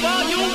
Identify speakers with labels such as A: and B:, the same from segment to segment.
A: volume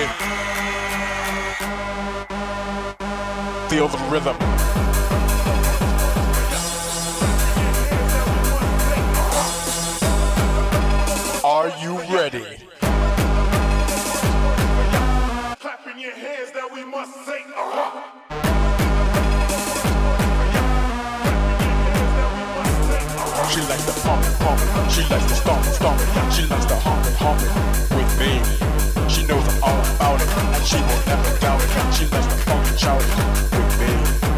B: me? Feel the rhythm. Are you ready?
C: Clapping your hands that we must say, uh-huh.
B: She likes the pump, pump. She likes the stomp, stomp. She likes the hump, hump with me. She knows all about it, and she will never doubt it. She likes the funk and shout it with me.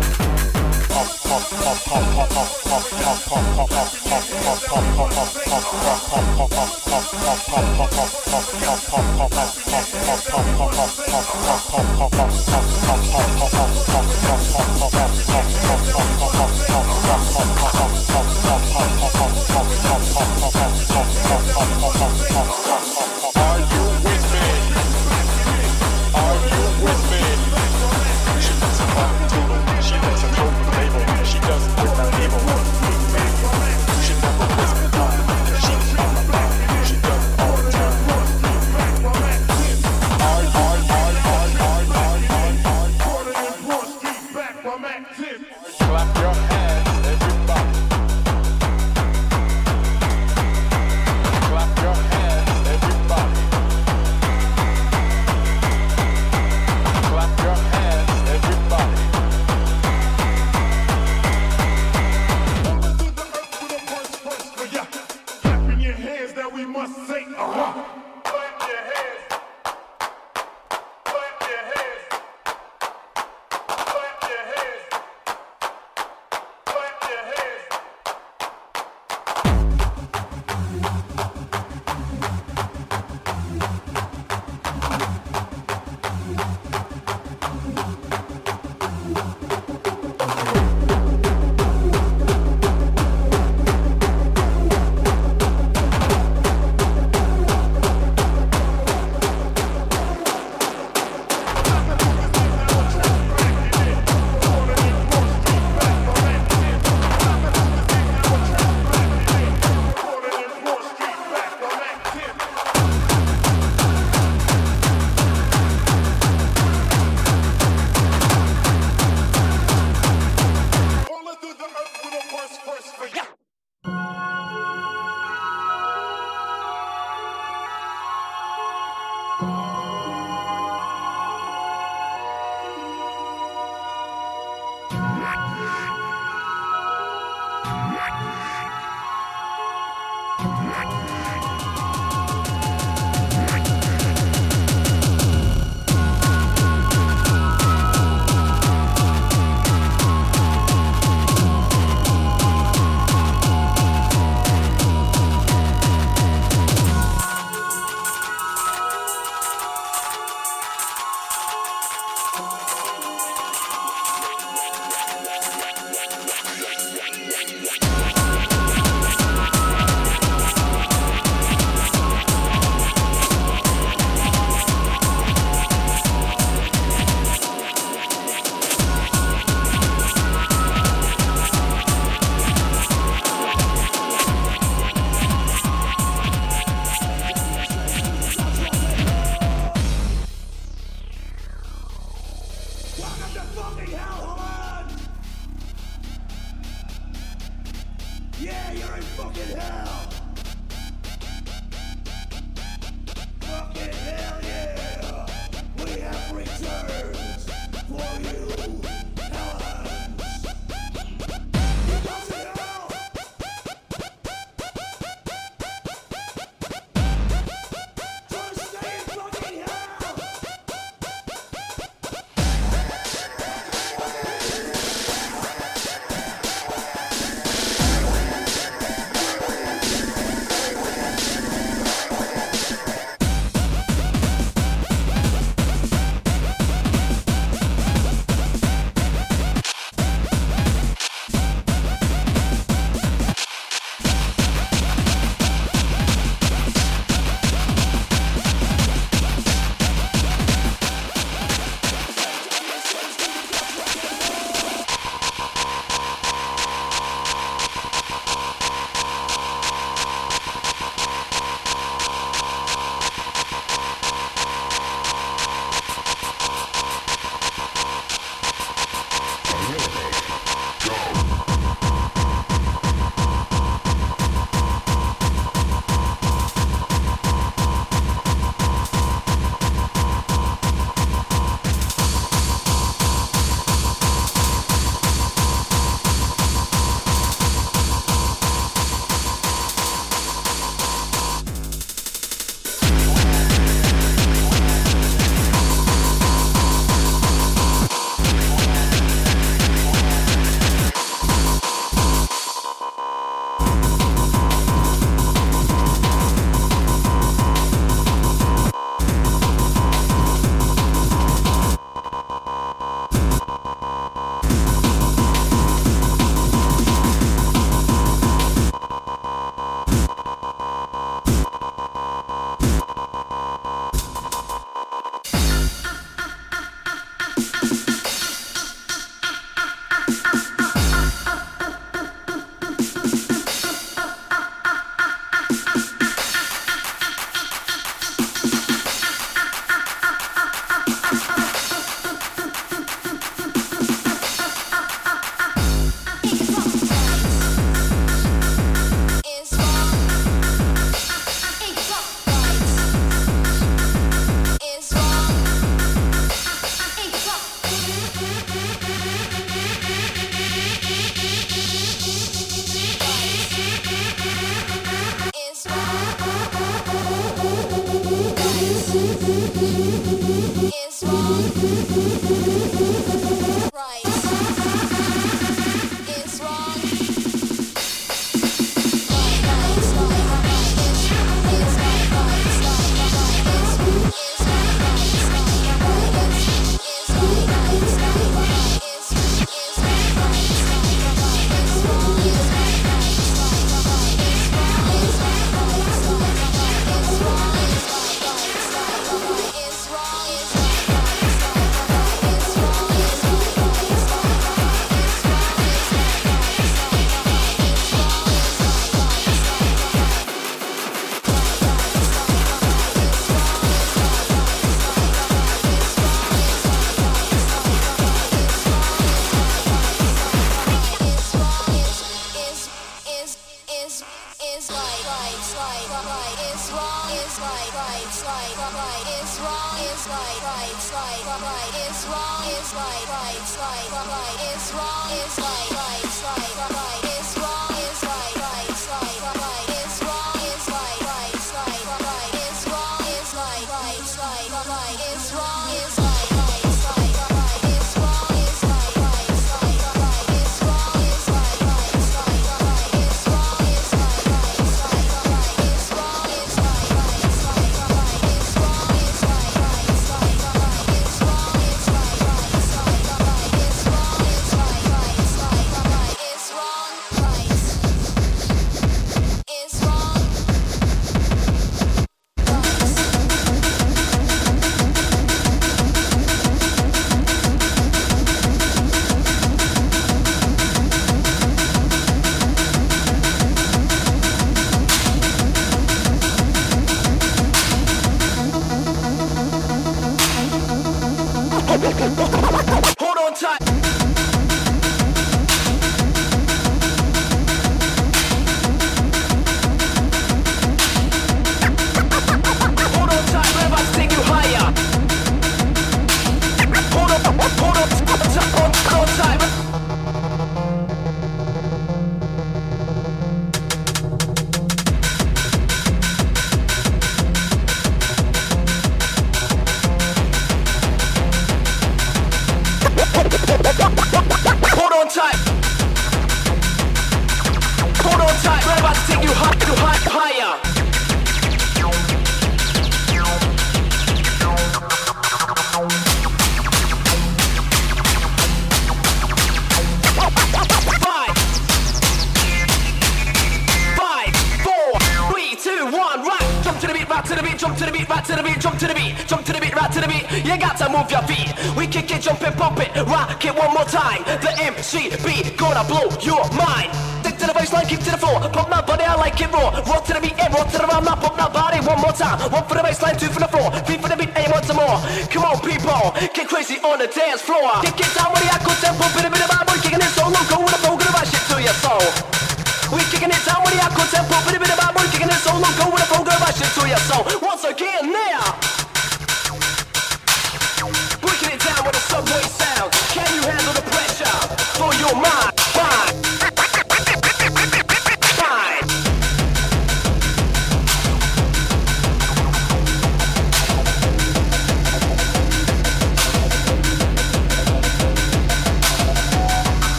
B: Get crazy on the
D: dance floor. Get,
A: get down, money, I
E: go tempo,
F: bit, bit, bit,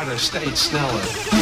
F: harder, steeds sneller.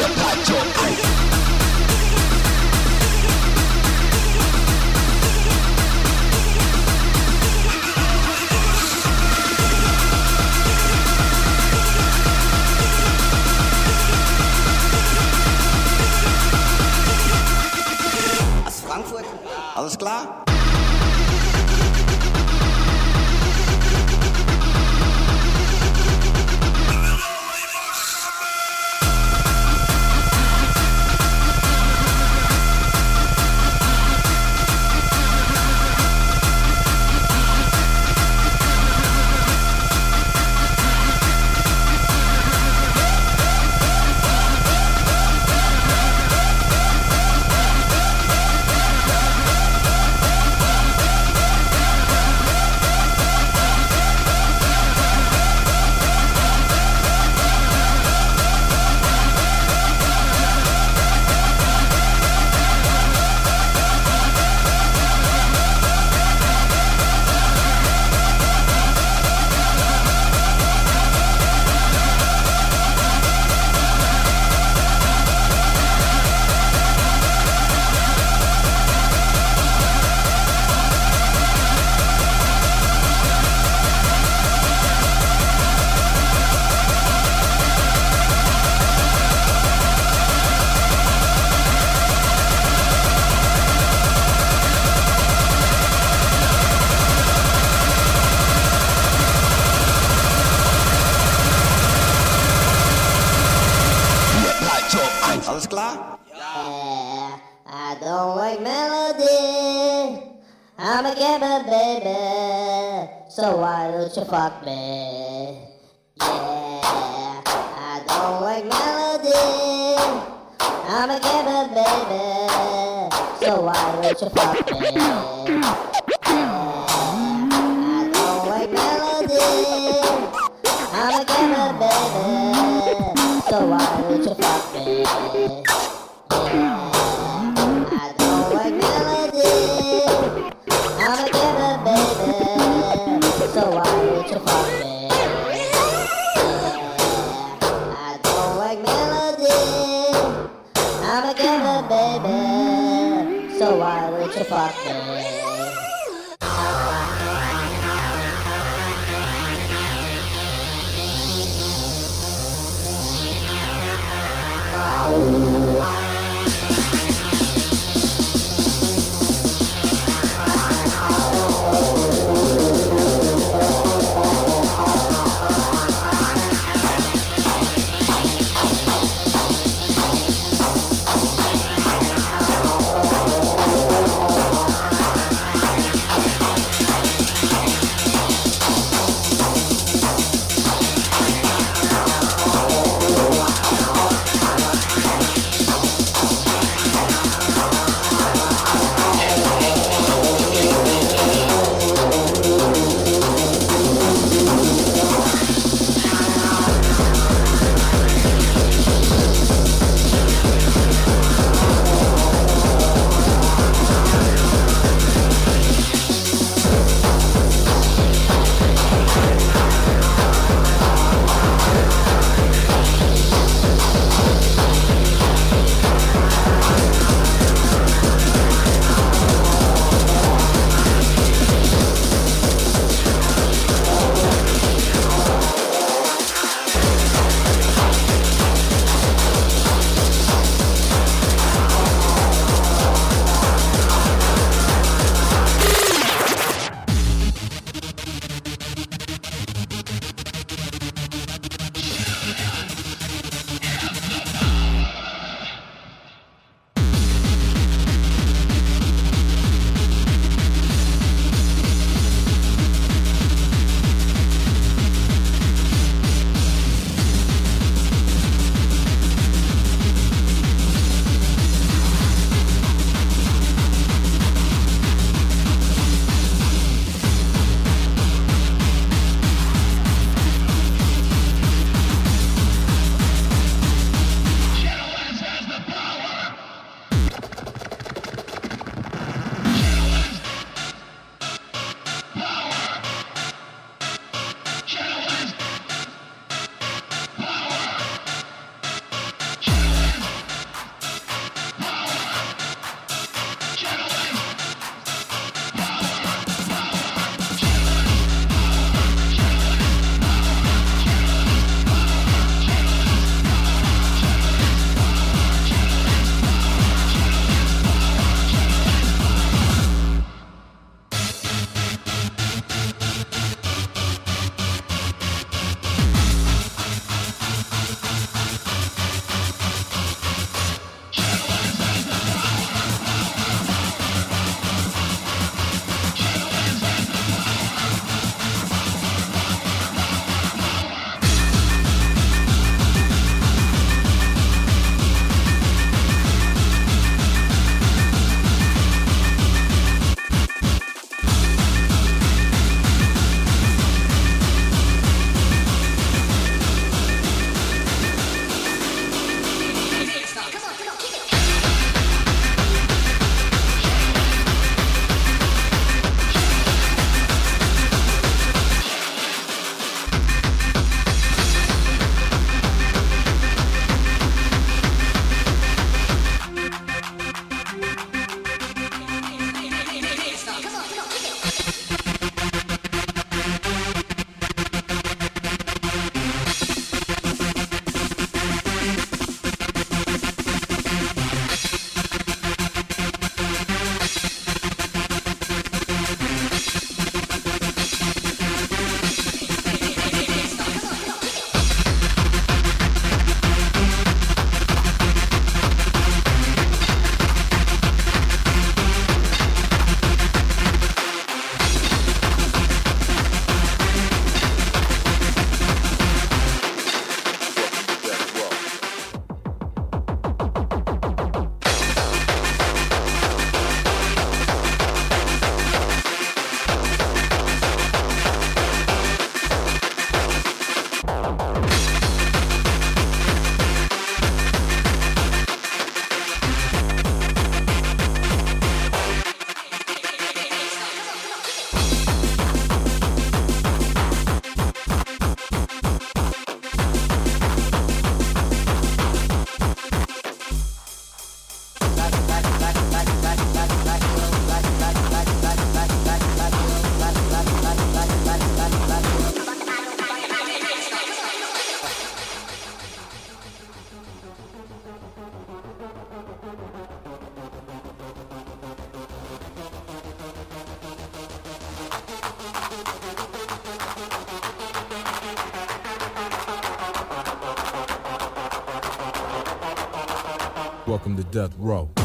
G: death row.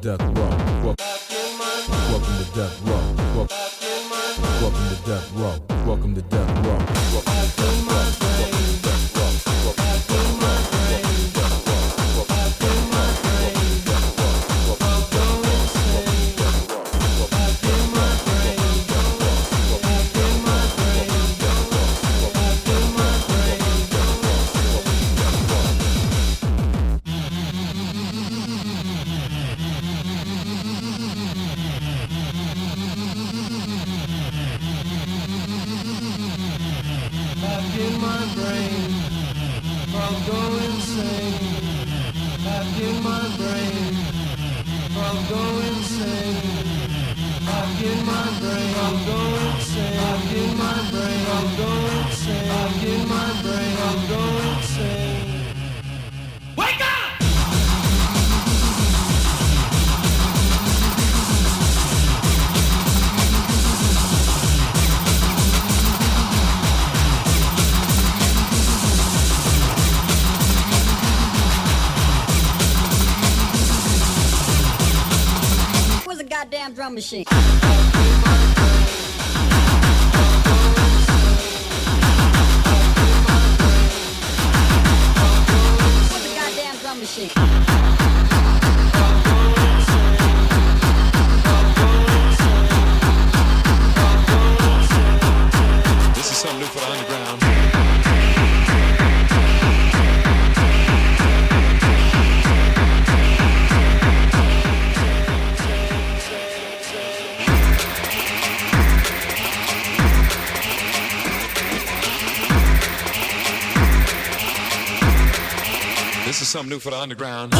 G: death.
H: Machine.
A: New for the underground.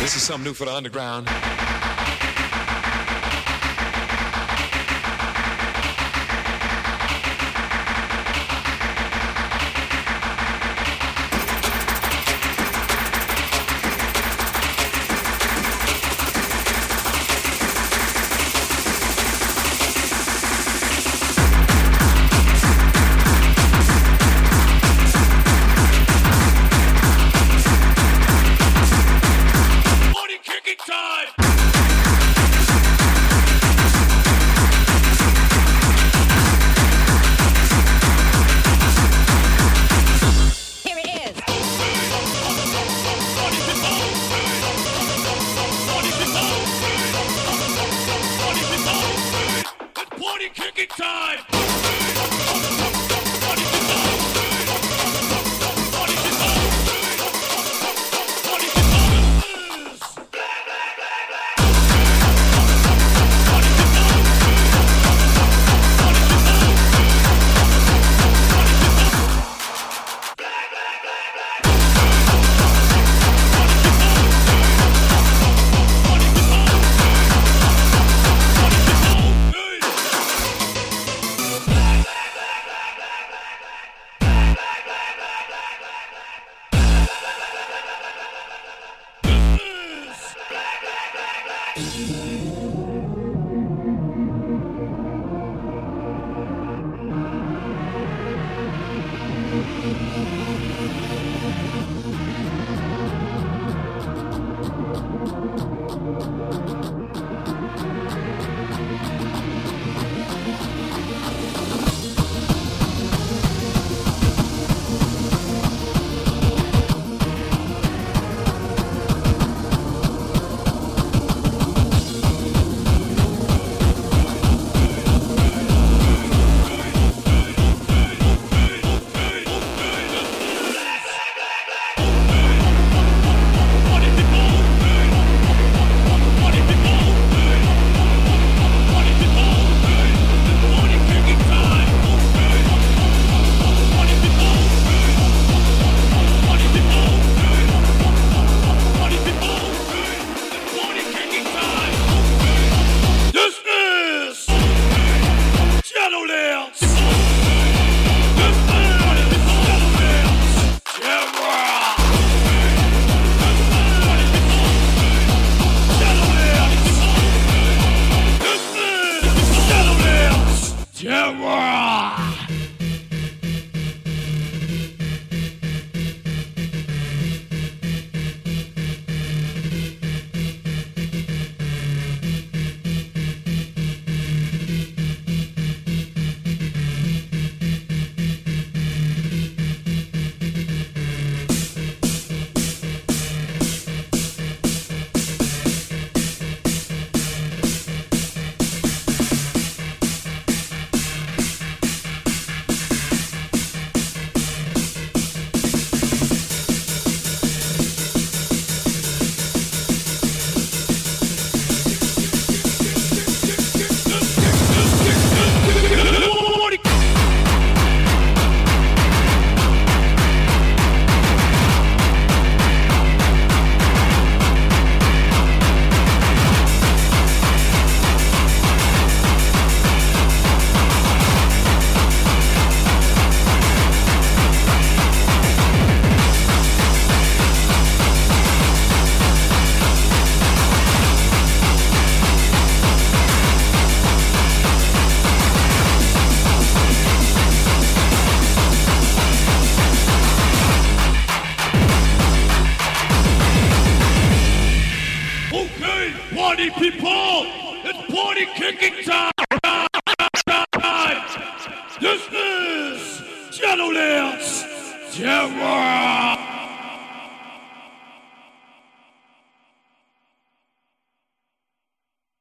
A: This is something new for the underground.